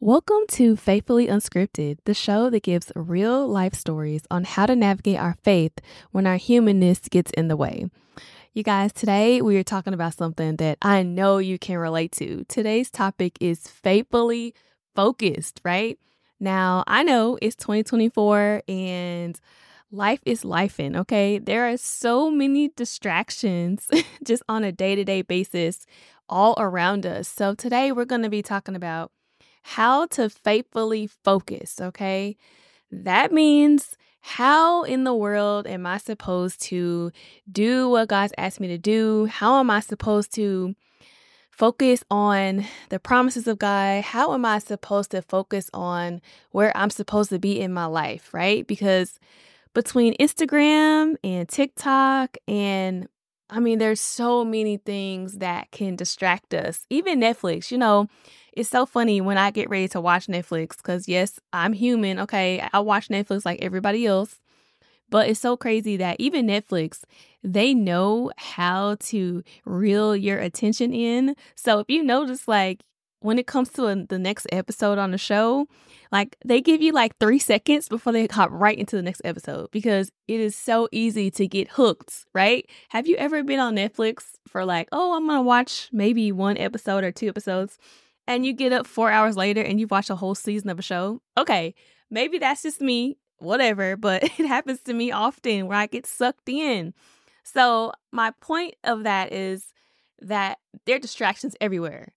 Welcome to Faithfully Unscripted, the show that gives real life stories on how to navigate our faith when our humanness gets in the way. You guys, today we are talking about something that I know you can relate to. Today's topic is faithfully focused, right? Now, I know it's 2024 and life is lifing, okay? There are so many distractions just on a day to day basis all around us. So, today we're going to be talking about how to faithfully focus, okay? That means how in the world am I supposed to do what God's asked me to do? How am I supposed to focus on the promises of God? How am I supposed to focus on where I'm supposed to be in my life, right? Because between Instagram and TikTok and I mean, there's so many things that can distract us. Even Netflix, you know, it's so funny when I get ready to watch Netflix because, yes, I'm human. Okay. I watch Netflix like everybody else. But it's so crazy that even Netflix, they know how to reel your attention in. So if you notice, like, when it comes to the next episode on the show, like they give you like three seconds before they hop right into the next episode because it is so easy to get hooked, right? Have you ever been on Netflix for like, oh, I'm gonna watch maybe one episode or two episodes, and you get up four hours later and you've watched a whole season of a show? Okay, maybe that's just me, whatever, but it happens to me often where I get sucked in. So, my point of that is that there are distractions everywhere.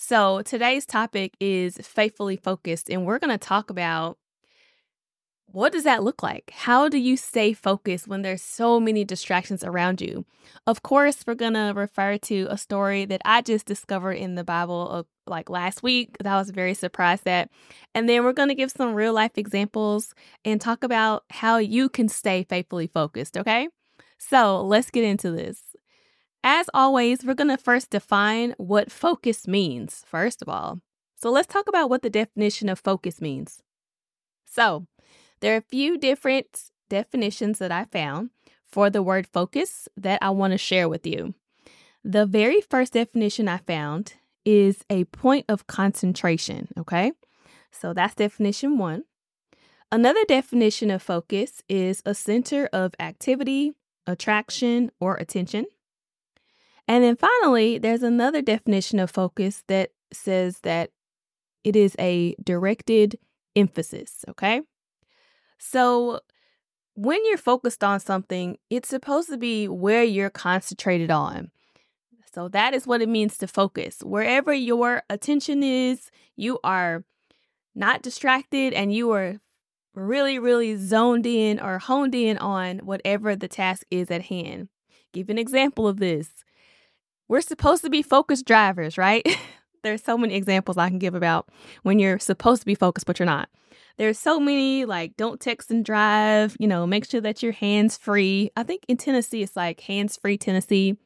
So, today's topic is faithfully focused, and we're going to talk about what does that look like? How do you stay focused when there's so many distractions around you? Of course, we're going to refer to a story that I just discovered in the Bible of, like last week that I was very surprised at. And then we're going to give some real life examples and talk about how you can stay faithfully focused, okay? So, let's get into this. As always, we're going to first define what focus means, first of all. So let's talk about what the definition of focus means. So, there are a few different definitions that I found for the word focus that I want to share with you. The very first definition I found is a point of concentration, okay? So that's definition one. Another definition of focus is a center of activity, attraction, or attention. And then finally, there's another definition of focus that says that it is a directed emphasis, okay? So when you're focused on something, it's supposed to be where you're concentrated on. So that is what it means to focus. Wherever your attention is, you are not distracted and you are really, really zoned in or honed in on whatever the task is at hand. Give an example of this we're supposed to be focused drivers, right? There's so many examples I can give about when you're supposed to be focused, but you're not. There's so many like don't text and drive, you know, make sure that you're hands free. I think in Tennessee, it's like hands free Tennessee.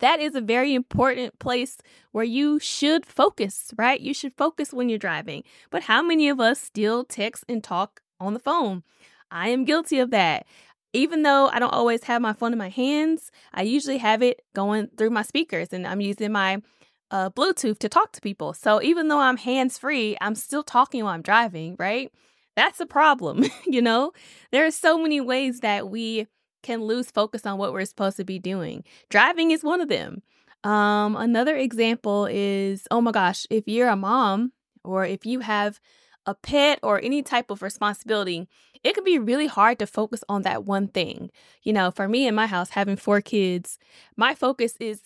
That is a very important place where you should focus, right? You should focus when you're driving. But how many of us still text and talk on the phone? I am guilty of that even though I don't always have my phone in my hands, I usually have it going through my speakers and I'm using my uh, Bluetooth to talk to people. So even though I'm hands free, I'm still talking while I'm driving, right? That's a problem, you know? There are so many ways that we can lose focus on what we're supposed to be doing. Driving is one of them. Um, another example is oh my gosh, if you're a mom or if you have a pet or any type of responsibility, it can be really hard to focus on that one thing. You know, for me in my house, having four kids, my focus is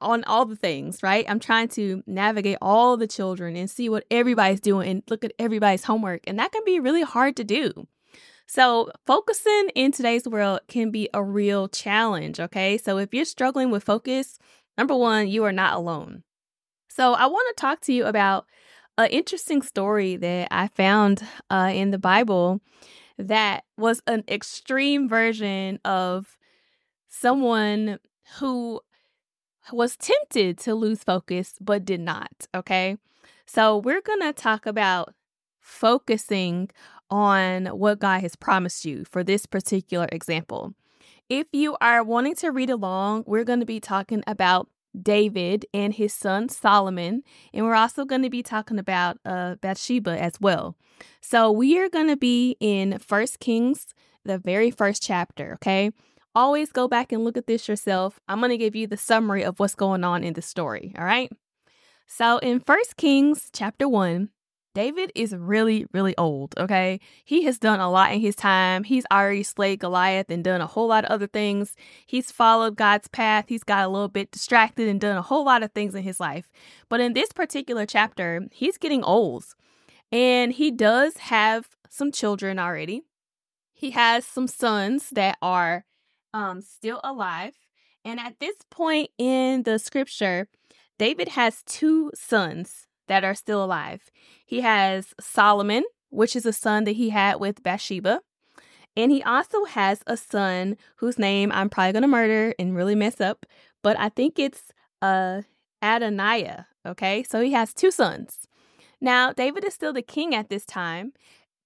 on all the things, right? I'm trying to navigate all the children and see what everybody's doing and look at everybody's homework. And that can be really hard to do. So, focusing in today's world can be a real challenge, okay? So, if you're struggling with focus, number one, you are not alone. So, I want to talk to you about an interesting story that I found uh, in the Bible that was an extreme version of someone who was tempted to lose focus but did not. Okay. So we're going to talk about focusing on what God has promised you for this particular example. If you are wanting to read along, we're going to be talking about David and his son Solomon, and we're also going to be talking about uh, Bathsheba as well. So we are going to be in First Kings, the very first chapter. Okay, always go back and look at this yourself. I'm going to give you the summary of what's going on in the story. All right. So in First Kings chapter one, David is really, really old, okay? He has done a lot in his time. He's already slayed Goliath and done a whole lot of other things. He's followed God's path. He's got a little bit distracted and done a whole lot of things in his life. But in this particular chapter, he's getting old. And he does have some children already. He has some sons that are um, still alive. And at this point in the scripture, David has two sons that are still alive. He has Solomon, which is a son that he had with Bathsheba. And he also has a son whose name I'm probably going to murder and really mess up, but I think it's uh Adoniah, okay? So he has two sons. Now, David is still the king at this time,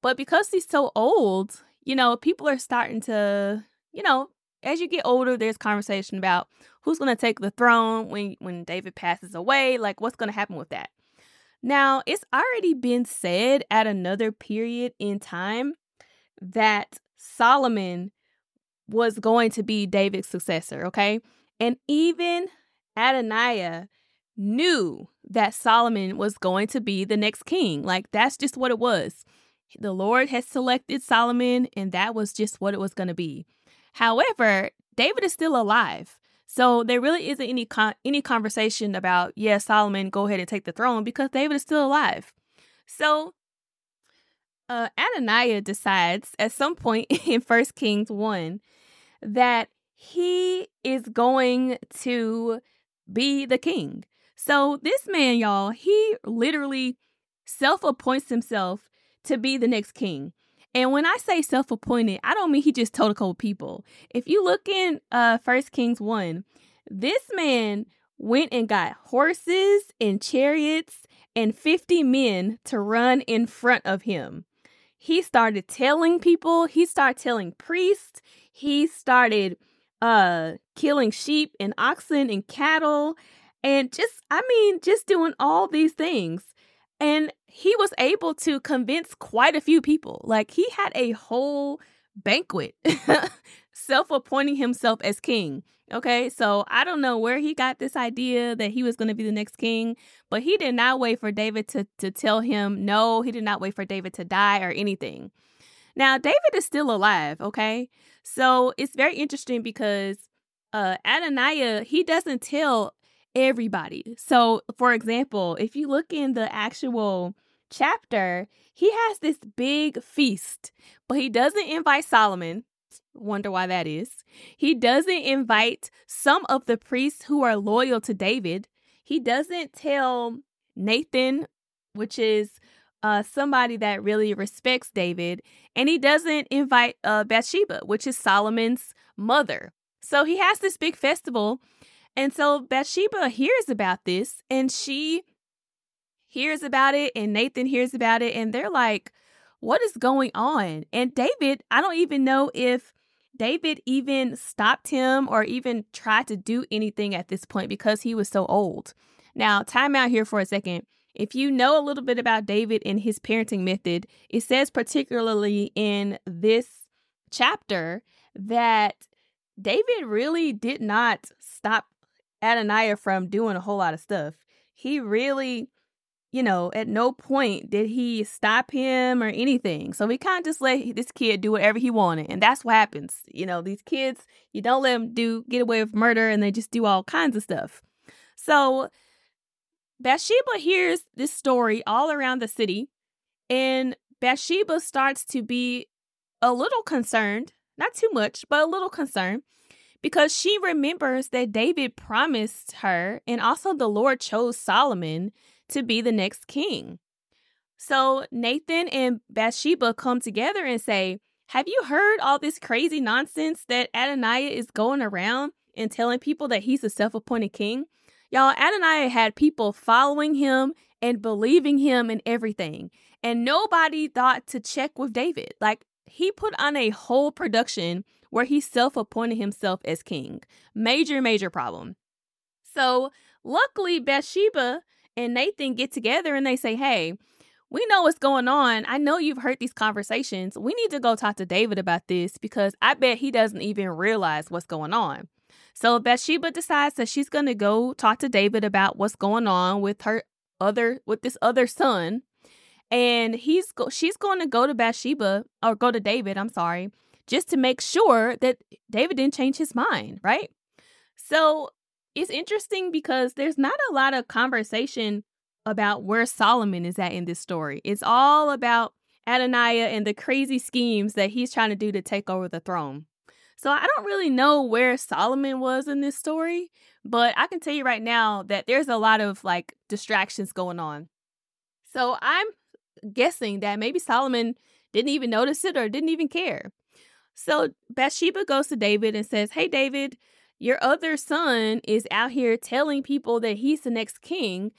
but because he's so old, you know, people are starting to, you know, as you get older, there's conversation about who's going to take the throne when when David passes away, like what's going to happen with that. Now, it's already been said at another period in time that Solomon was going to be David's successor, okay? And even Adoniah knew that Solomon was going to be the next king. Like, that's just what it was. The Lord had selected Solomon, and that was just what it was going to be. However, David is still alive. So there really isn't any con- any conversation about yeah Solomon go ahead and take the throne because David is still alive. So uh, Adoniah decides at some point in First Kings one that he is going to be the king. So this man, y'all, he literally self appoints himself to be the next king. And when I say self appointed, I don't mean he just told a couple people. If you look in uh First Kings 1, this man went and got horses and chariots and 50 men to run in front of him. He started telling people, he started telling priests, he started uh killing sheep and oxen and cattle and just I mean just doing all these things. And he was able to convince quite a few people. Like he had a whole banquet, self appointing himself as king. Okay, so I don't know where he got this idea that he was going to be the next king, but he did not wait for David to, to tell him no. He did not wait for David to die or anything. Now, David is still alive, okay? So it's very interesting because uh Adoniah, he doesn't tell everybody. So, for example, if you look in the actual chapter, he has this big feast, but he doesn't invite Solomon. Wonder why that is. He doesn't invite some of the priests who are loyal to David. He doesn't tell Nathan, which is uh, somebody that really respects David, and he doesn't invite uh, Bathsheba, which is Solomon's mother. So he has this big festival and so Bathsheba hears about this and she hears about it, and Nathan hears about it, and they're like, What is going on? And David, I don't even know if David even stopped him or even tried to do anything at this point because he was so old. Now, time out here for a second. If you know a little bit about David and his parenting method, it says particularly in this chapter that David really did not stop Adoniah from doing a whole lot of stuff. He really, you know, at no point did he stop him or anything. So we kind of just let this kid do whatever he wanted. And that's what happens. You know, these kids, you don't let them do get away with murder and they just do all kinds of stuff. So Bathsheba hears this story all around the city, and Bathsheba starts to be a little concerned, not too much, but a little concerned because she remembers that David promised her, and also the Lord chose Solomon to be the next king. So Nathan and Bathsheba come together and say, Have you heard all this crazy nonsense that Adoniah is going around and telling people that he's a self appointed king? Y'all, Adoniah had people following him and believing him in everything. And nobody thought to check with David. Like, he put on a whole production where he self appointed himself as king. Major, major problem. So Luckily, Bathsheba and Nathan get together and they say, Hey, we know what's going on. I know you've heard these conversations. We need to go talk to David about this because I bet he doesn't even realize what's going on. So Bathsheba decides that she's going to go talk to David about what's going on with her other with this other son. And he's go- she's going to go to Bathsheba or go to David, I'm sorry, just to make sure that David didn't change his mind, right? So it's interesting because there's not a lot of conversation about where Solomon is at in this story. It's all about Adoniah and the crazy schemes that he's trying to do to take over the throne. So I don't really know where Solomon was in this story, but I can tell you right now that there's a lot of like distractions going on. So I'm guessing that maybe Solomon didn't even notice it or didn't even care. So Bathsheba goes to David and says, Hey, David, your other son is out here telling people that he's the next king.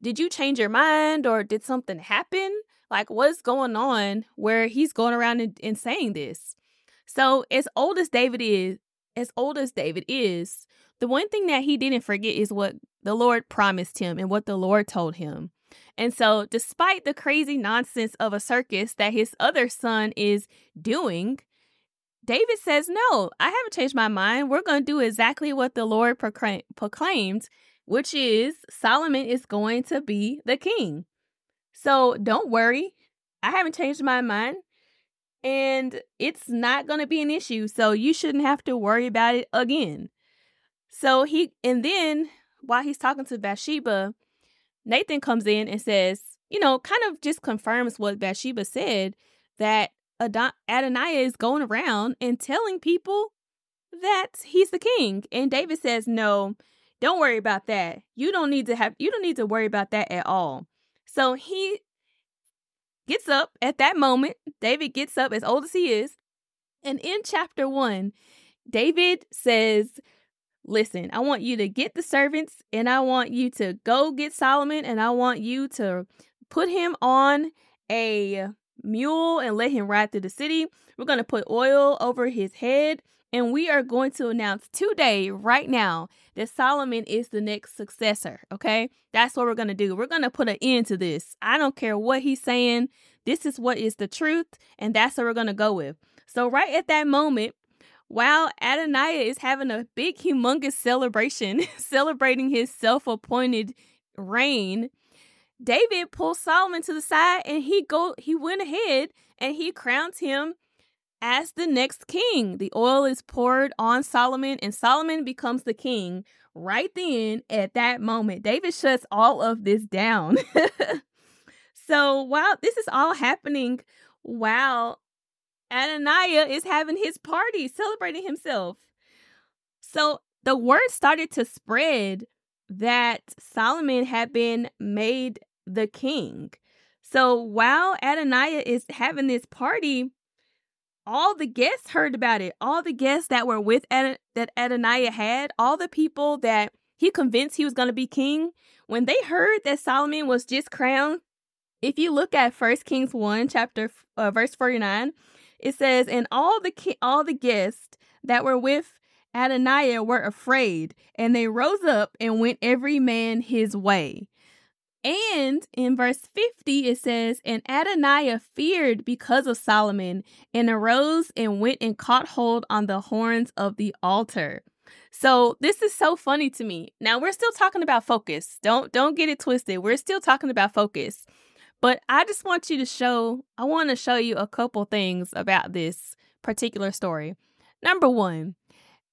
Did you change your mind or did something happen? Like, what's going on where he's going around and, and saying this? So, as old as David is, as old as David is, the one thing that he didn't forget is what the Lord promised him and what the Lord told him. And so, despite the crazy nonsense of a circus that his other son is doing, David says, No, I haven't changed my mind. We're going to do exactly what the Lord proclaimed, which is Solomon is going to be the king. So don't worry. I haven't changed my mind and it's not going to be an issue. So you shouldn't have to worry about it again. So he, and then while he's talking to Bathsheba, Nathan comes in and says, you know, kind of just confirms what Bathsheba said that Adon- Adoniah is going around and telling people that he's the king. And David says, "No, don't worry about that. You don't need to have you don't need to worry about that at all." So he gets up at that moment. David gets up as old as he is. And in chapter 1, David says, Listen, I want you to get the servants and I want you to go get Solomon and I want you to put him on a mule and let him ride through the city. We're going to put oil over his head. And we are going to announce today, right now, that Solomon is the next successor. Okay. That's what we're going to do. We're going to put an end to this. I don't care what he's saying. This is what is the truth. And that's what we're going to go with. So, right at that moment, while Adoniah is having a big, humongous celebration, celebrating his self appointed reign, David pulls Solomon to the side and he go he went ahead and he crowns him as the next king. The oil is poured on Solomon and Solomon becomes the king right then at that moment. David shuts all of this down. so while this is all happening while Adoniah is having his party celebrating himself. So the word started to spread that Solomon had been made the king. So while Adoniah is having this party, all the guests heard about it. All the guests that were with Ad- that Adoniah had, all the people that he convinced he was going to be king, when they heard that Solomon was just crowned, if you look at First Kings 1 chapter uh, verse 49, it says, "And all the ki- all the guests that were with Adoniah were afraid, and they rose up and went every man his way." And in verse 50, it says, And Adoniah feared because of Solomon and arose and went and caught hold on the horns of the altar. So this is so funny to me. Now we're still talking about focus. Don't don't get it twisted. We're still talking about focus. But I just want you to show I want to show you a couple things about this particular story. Number 1,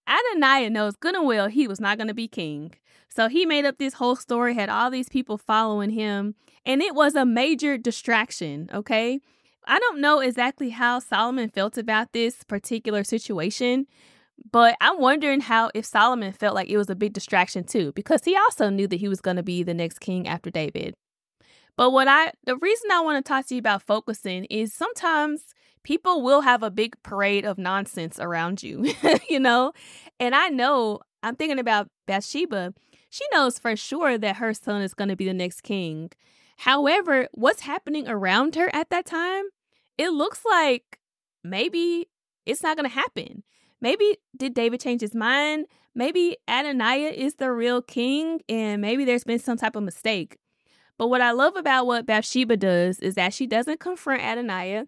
Adoniah knows good and well he was not going to be king. So he made up this whole story, had all these people following him, and it was a major distraction, okay? I don't know exactly how Solomon felt about this particular situation, but I'm wondering how if Solomon felt like it was a big distraction too, because he also knew that he was going to be the next king after David. But what I, the reason I want to talk to you about focusing is sometimes people will have a big parade of nonsense around you, you know? And I know, I'm thinking about Bathsheba. She knows for sure that her son is going to be the next king. However, what's happening around her at that time, it looks like maybe it's not going to happen. Maybe did David change his mind? maybe Adoniah is the real king and maybe there's been some type of mistake. But what I love about what Bathsheba does is that she doesn't confront Adoniah.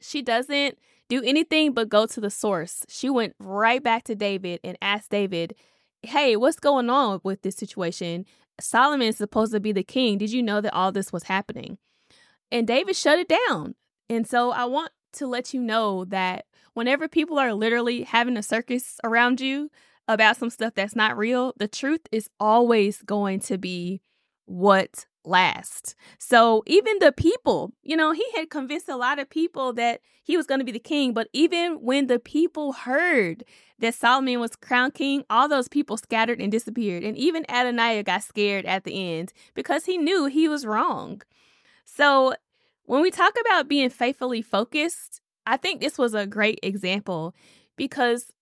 She doesn't do anything but go to the source. She went right back to David and asked David, Hey, what's going on with this situation? Solomon is supposed to be the king. Did you know that all this was happening? And David shut it down. And so I want to let you know that whenever people are literally having a circus around you about some stuff that's not real, the truth is always going to be what last. So even the people, you know, he had convinced a lot of people that he was going to be the king, but even when the people heard that Solomon was crowned king, all those people scattered and disappeared. And even Adoniah got scared at the end because he knew he was wrong. So when we talk about being faithfully focused, I think this was a great example because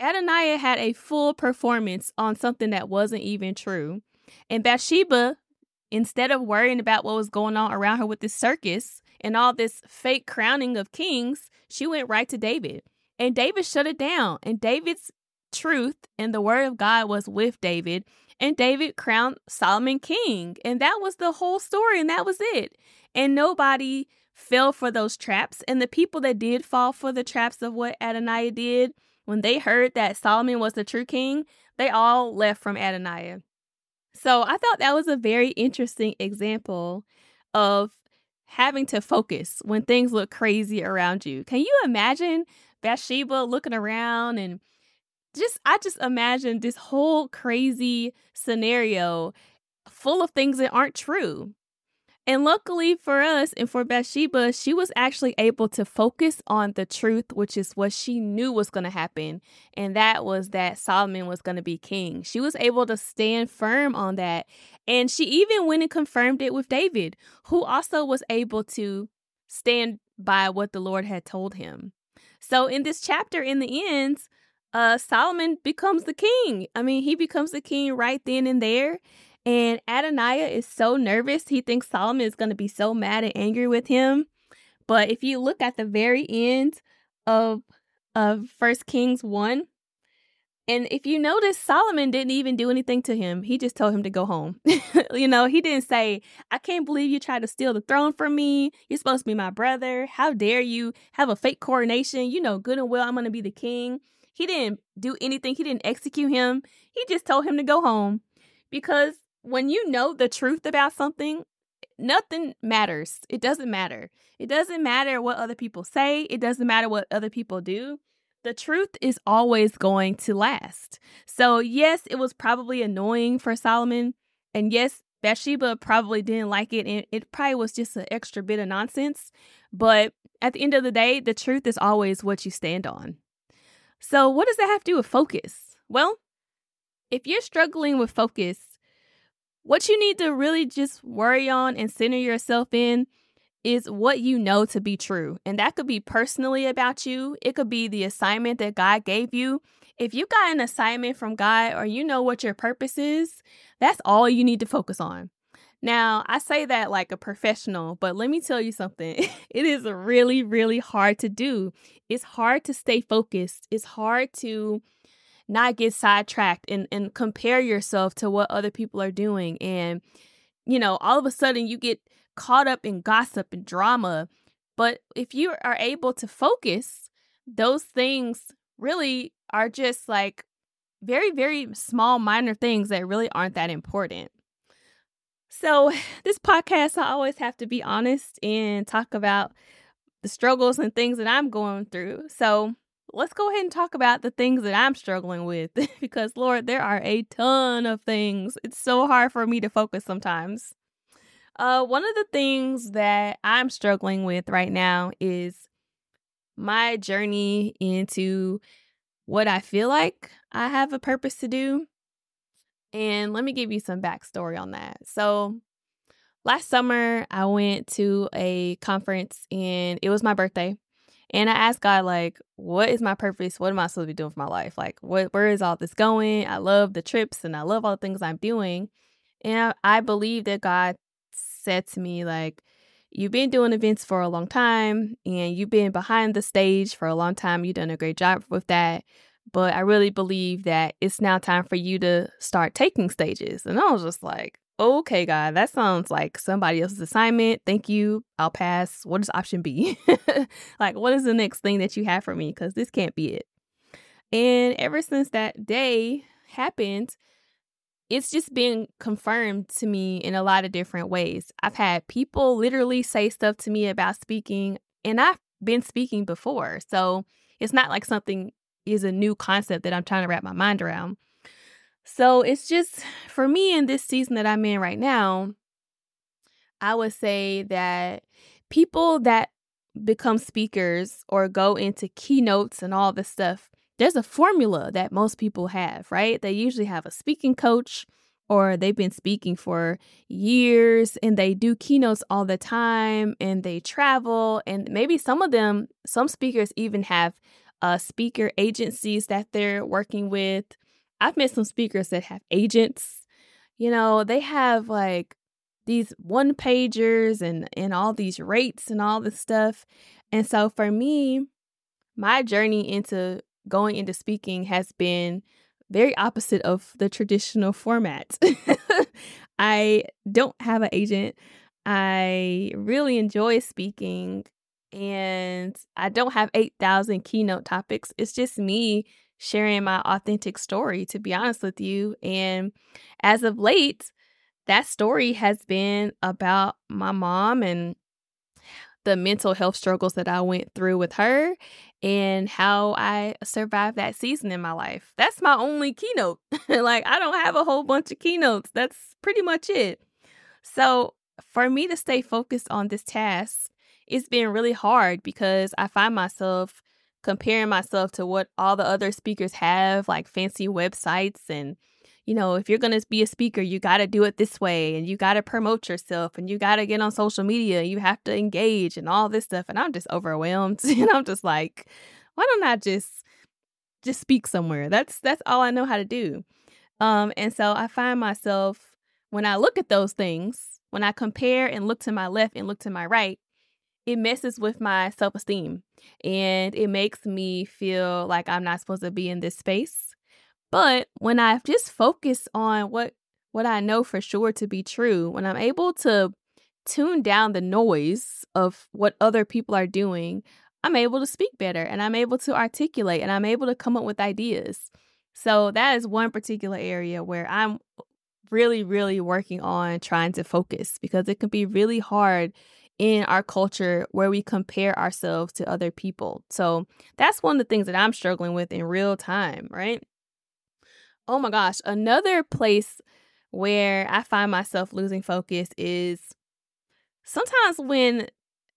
Adoniah had a full performance on something that wasn't even true. And Bathsheba instead of worrying about what was going on around her with this circus and all this fake crowning of kings, she went right to David. And David shut it down. And David's truth and the word of God was with David. And David crowned Solomon king. And that was the whole story. And that was it. And nobody fell for those traps. And the people that did fall for the traps of what Adoniah did, when they heard that Solomon was the true king, they all left from Adoniah. So I thought that was a very interesting example of having to focus when things look crazy around you. Can you imagine Bathsheba looking around and just I just imagine this whole crazy scenario full of things that aren't true. And luckily for us and for Bathsheba, she was actually able to focus on the truth, which is what she knew was going to happen. And that was that Solomon was going to be king. She was able to stand firm on that. And she even went and confirmed it with David, who also was able to stand by what the Lord had told him. So in this chapter, in the end, uh, Solomon becomes the king. I mean, he becomes the king right then and there. And Adoniah is so nervous. He thinks Solomon is going to be so mad and angry with him. But if you look at the very end of of First Kings 1, and if you notice, Solomon didn't even do anything to him. He just told him to go home. you know, he didn't say, I can't believe you tried to steal the throne from me. You're supposed to be my brother. How dare you have a fake coronation? You know, good and well, I'm going to be the king. He didn't do anything, he didn't execute him. He just told him to go home because when you know the truth about something, nothing matters. It doesn't matter. It doesn't matter what other people say, it doesn't matter what other people do. The truth is always going to last. So, yes, it was probably annoying for Solomon. And yes, Bathsheba probably didn't like it. And it probably was just an extra bit of nonsense. But at the end of the day, the truth is always what you stand on. So, what does that have to do with focus? Well, if you're struggling with focus, what you need to really just worry on and center yourself in is what you know to be true. And that could be personally about you, it could be the assignment that God gave you. If you got an assignment from God or you know what your purpose is, that's all you need to focus on. Now, I say that like a professional, but let me tell you something. it is really, really hard to do. It's hard to stay focused. It's hard to not get sidetracked and, and compare yourself to what other people are doing. And, you know, all of a sudden you get caught up in gossip and drama. But if you are able to focus, those things really are just like very, very small, minor things that really aren't that important. So, this podcast, I always have to be honest and talk about the struggles and things that I'm going through. So, let's go ahead and talk about the things that I'm struggling with because, Lord, there are a ton of things. It's so hard for me to focus sometimes. Uh, one of the things that I'm struggling with right now is my journey into what I feel like I have a purpose to do. And let me give you some backstory on that. So, last summer, I went to a conference and it was my birthday. And I asked God, like, what is my purpose? What am I supposed to be doing for my life? Like, what, where is all this going? I love the trips and I love all the things I'm doing. And I, I believe that God said to me, like, you've been doing events for a long time and you've been behind the stage for a long time. You've done a great job with that. but I really believe that it's now time for you to start taking stages. And I was just like, okay, God, that sounds like somebody else's assignment. Thank you. I'll pass. What is option B? like, what is the next thing that you have for me? Because this can't be it. And ever since that day happened, it's just been confirmed to me in a lot of different ways. I've had people literally say stuff to me about speaking, and I've been speaking before. So it's not like something is a new concept that I'm trying to wrap my mind around. So it's just for me in this season that I'm in right now, I would say that people that become speakers or go into keynotes and all this stuff, there's a formula that most people have, right? They usually have a speaking coach or they've been speaking for years and they do keynotes all the time and they travel and maybe some of them some speakers even have uh, speaker agencies that they're working with I've met some speakers that have agents. You know, they have like these one pagers and and all these rates and all this stuff. And so for me, my journey into going into speaking has been very opposite of the traditional format. I don't have an agent. I really enjoy speaking and I don't have 8,000 keynote topics. It's just me sharing my authentic story, to be honest with you. And as of late, that story has been about my mom and the mental health struggles that I went through with her and how I survived that season in my life. That's my only keynote. like, I don't have a whole bunch of keynotes. That's pretty much it. So, for me to stay focused on this task, it's been really hard because I find myself comparing myself to what all the other speakers have, like fancy websites. And, you know, if you're going to be a speaker, you got to do it this way and you got to promote yourself and you got to get on social media. You have to engage and all this stuff. And I'm just overwhelmed. and I'm just like, why don't I just just speak somewhere? That's that's all I know how to do. Um, and so I find myself when I look at those things, when I compare and look to my left and look to my right, it messes with my self esteem and it makes me feel like I'm not supposed to be in this space. But when I just focus on what what I know for sure to be true, when I'm able to tune down the noise of what other people are doing, I'm able to speak better and I'm able to articulate and I'm able to come up with ideas. So that is one particular area where I'm really, really working on trying to focus because it can be really hard in our culture where we compare ourselves to other people. So that's one of the things that I'm struggling with in real time, right? Oh my gosh, another place where I find myself losing focus is sometimes when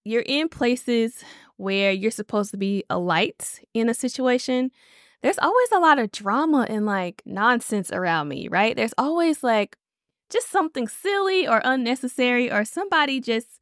you're in places where you're supposed to be a light in a situation, there's always a lot of drama and like nonsense around me, right? There's always like just something silly or unnecessary or somebody just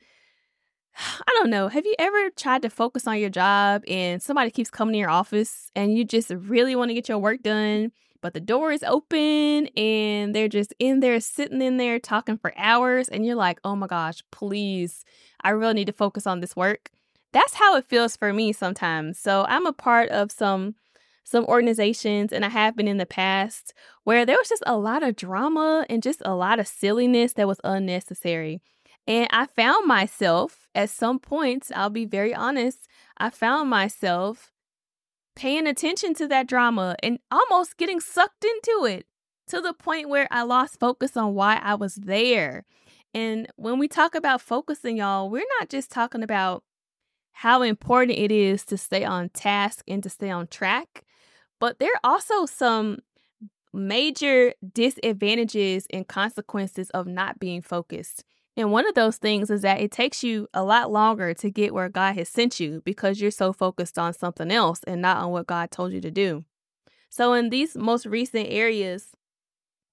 I don't know. Have you ever tried to focus on your job and somebody keeps coming to your office and you just really want to get your work done, but the door is open and they're just in there, sitting in there talking for hours, and you're like, oh my gosh, please, I really need to focus on this work. That's how it feels for me sometimes. So I'm a part of some some organizations and I have been in the past where there was just a lot of drama and just a lot of silliness that was unnecessary. And I found myself at some points, I'll be very honest, I found myself paying attention to that drama and almost getting sucked into it to the point where I lost focus on why I was there. And when we talk about focusing, y'all, we're not just talking about how important it is to stay on task and to stay on track, but there are also some major disadvantages and consequences of not being focused. And one of those things is that it takes you a lot longer to get where God has sent you because you're so focused on something else and not on what God told you to do. So, in these most recent areas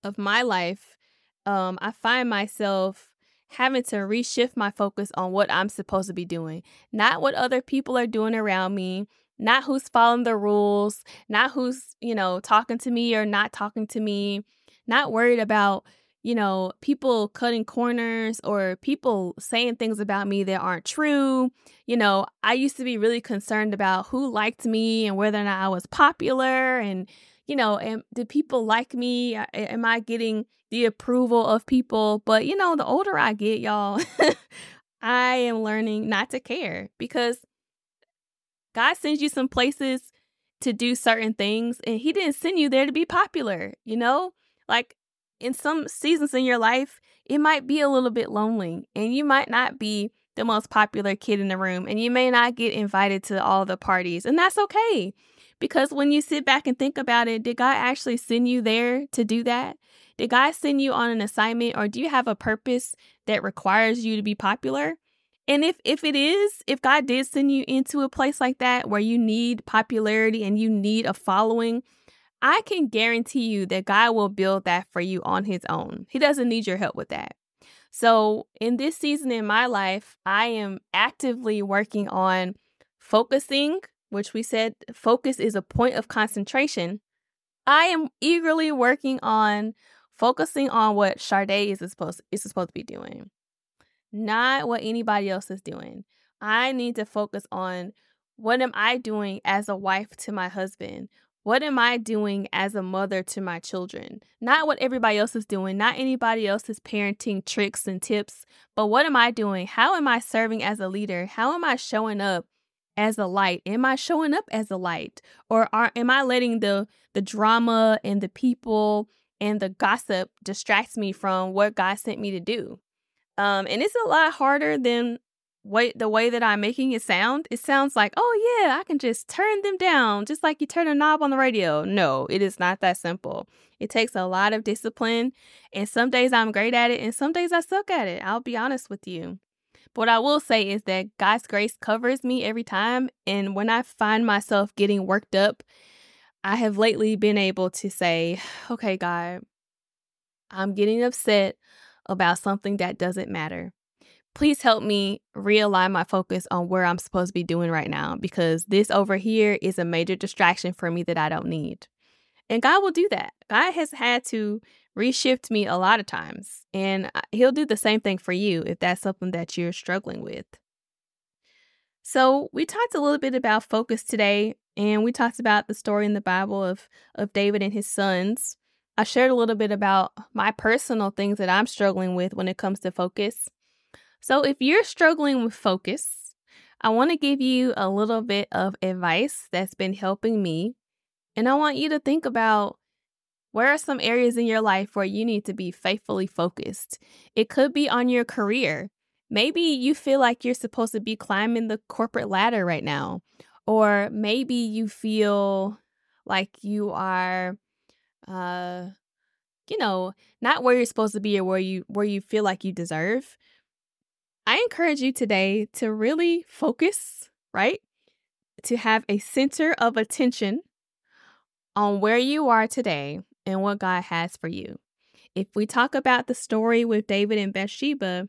of my life, um, I find myself having to reshift my focus on what I'm supposed to be doing, not what other people are doing around me, not who's following the rules, not who's, you know, talking to me or not talking to me, not worried about you know, people cutting corners or people saying things about me that aren't true. You know, I used to be really concerned about who liked me and whether or not I was popular and, you know, am, do people like me? Am I getting the approval of people? But, you know, the older I get, y'all, I am learning not to care because God sends you some places to do certain things and He didn't send you there to be popular, you know? Like, in some seasons in your life, it might be a little bit lonely and you might not be the most popular kid in the room and you may not get invited to all the parties. And that's okay. Because when you sit back and think about it, did God actually send you there to do that? Did God send you on an assignment or do you have a purpose that requires you to be popular? And if if it is, if God did send you into a place like that where you need popularity and you need a following, I can guarantee you that God will build that for you on his own. He doesn't need your help with that. So, in this season in my life, I am actively working on focusing, which we said focus is a point of concentration. I am eagerly working on focusing on what Shardé is supposed is supposed to be doing, not what anybody else is doing. I need to focus on what am I doing as a wife to my husband? What am I doing as a mother to my children? Not what everybody else is doing, not anybody else's parenting tricks and tips, but what am I doing? How am I serving as a leader? How am I showing up as a light? Am I showing up as a light? Or are, am I letting the the drama and the people and the gossip distract me from what God sent me to do? Um, and it's a lot harder than way the way that I'm making it sound, it sounds like, oh yeah, I can just turn them down just like you turn a knob on the radio. No, it is not that simple. It takes a lot of discipline, and some days I'm great at it, and some days I suck at it. I'll be honest with you. But what I will say is that God's grace covers me every time, and when I find myself getting worked up, I have lately been able to say, okay, God, I'm getting upset about something that doesn't matter please help me realign my focus on where I'm supposed to be doing right now because this over here is a major distraction for me that I don't need. And God will do that. God has had to reshift me a lot of times, and uh, He'll do the same thing for you if that's something that you're struggling with. So, we talked a little bit about focus today, and we talked about the story in the Bible of, of David and his sons. I shared a little bit about my personal things that I'm struggling with when it comes to focus. So, if you're struggling with focus, I want to give you a little bit of advice that's been helping me. And I want you to think about where are some areas in your life where you need to be faithfully focused? It could be on your career. Maybe you feel like you're supposed to be climbing the corporate ladder right now. Or maybe you feel like you are uh you know, not where you're supposed to be or where you where you feel like you deserve. I encourage you today to really focus, right? To have a center of attention on where you are today and what God has for you. If we talk about the story with David and Bathsheba,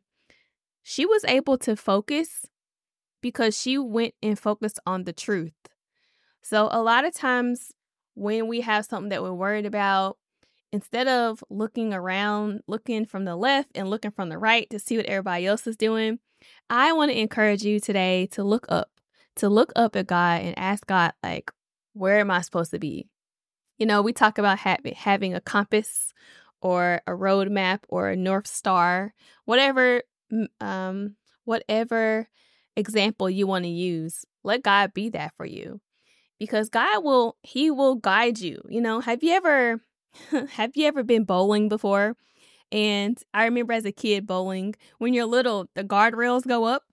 she was able to focus because she went and focused on the truth. So, a lot of times when we have something that we're worried about, instead of looking around, looking from the left and looking from the right to see what everybody else is doing, I want to encourage you today to look up, to look up at God and ask God, like, where am I supposed to be? You know, we talk about ha- having a compass or a roadmap or a north star, whatever, um, whatever example you want to use. Let God be that for you, because God will, He will guide you. You know, have you ever Have you ever been bowling before? And I remember as a kid bowling, when you're little, the guardrails go up.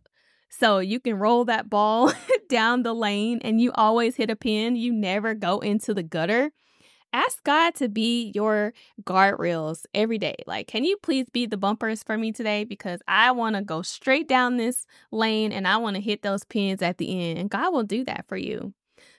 So you can roll that ball down the lane and you always hit a pin. You never go into the gutter. Ask God to be your guardrails every day. Like, can you please be the bumpers for me today? Because I want to go straight down this lane and I want to hit those pins at the end. And God will do that for you.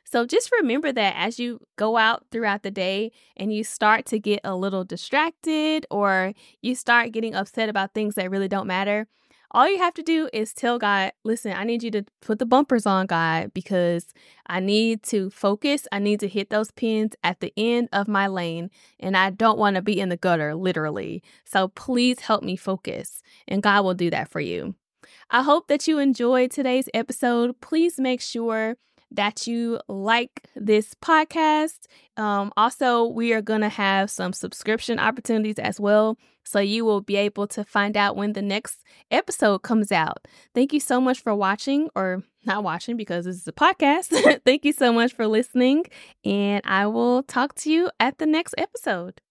So just remember that as you go out throughout the day and you start to get a little distracted or you start getting upset about things that really don't matter, All you have to do is tell God, listen, I need you to put the bumpers on, God, because I need to focus. I need to hit those pins at the end of my lane, and I don't want to be in the gutter, literally. So please help me focus, and God will do that for you. I hope that you enjoyed today's episode. Please make sure that you like this podcast. Um, also, we are going to have some subscription opportunities as well. So you will be able to find out when the next episode comes out. Thank you so much for watching, or not watching because this is a podcast. Thank you so much for listening. And I will talk to you at the next episode.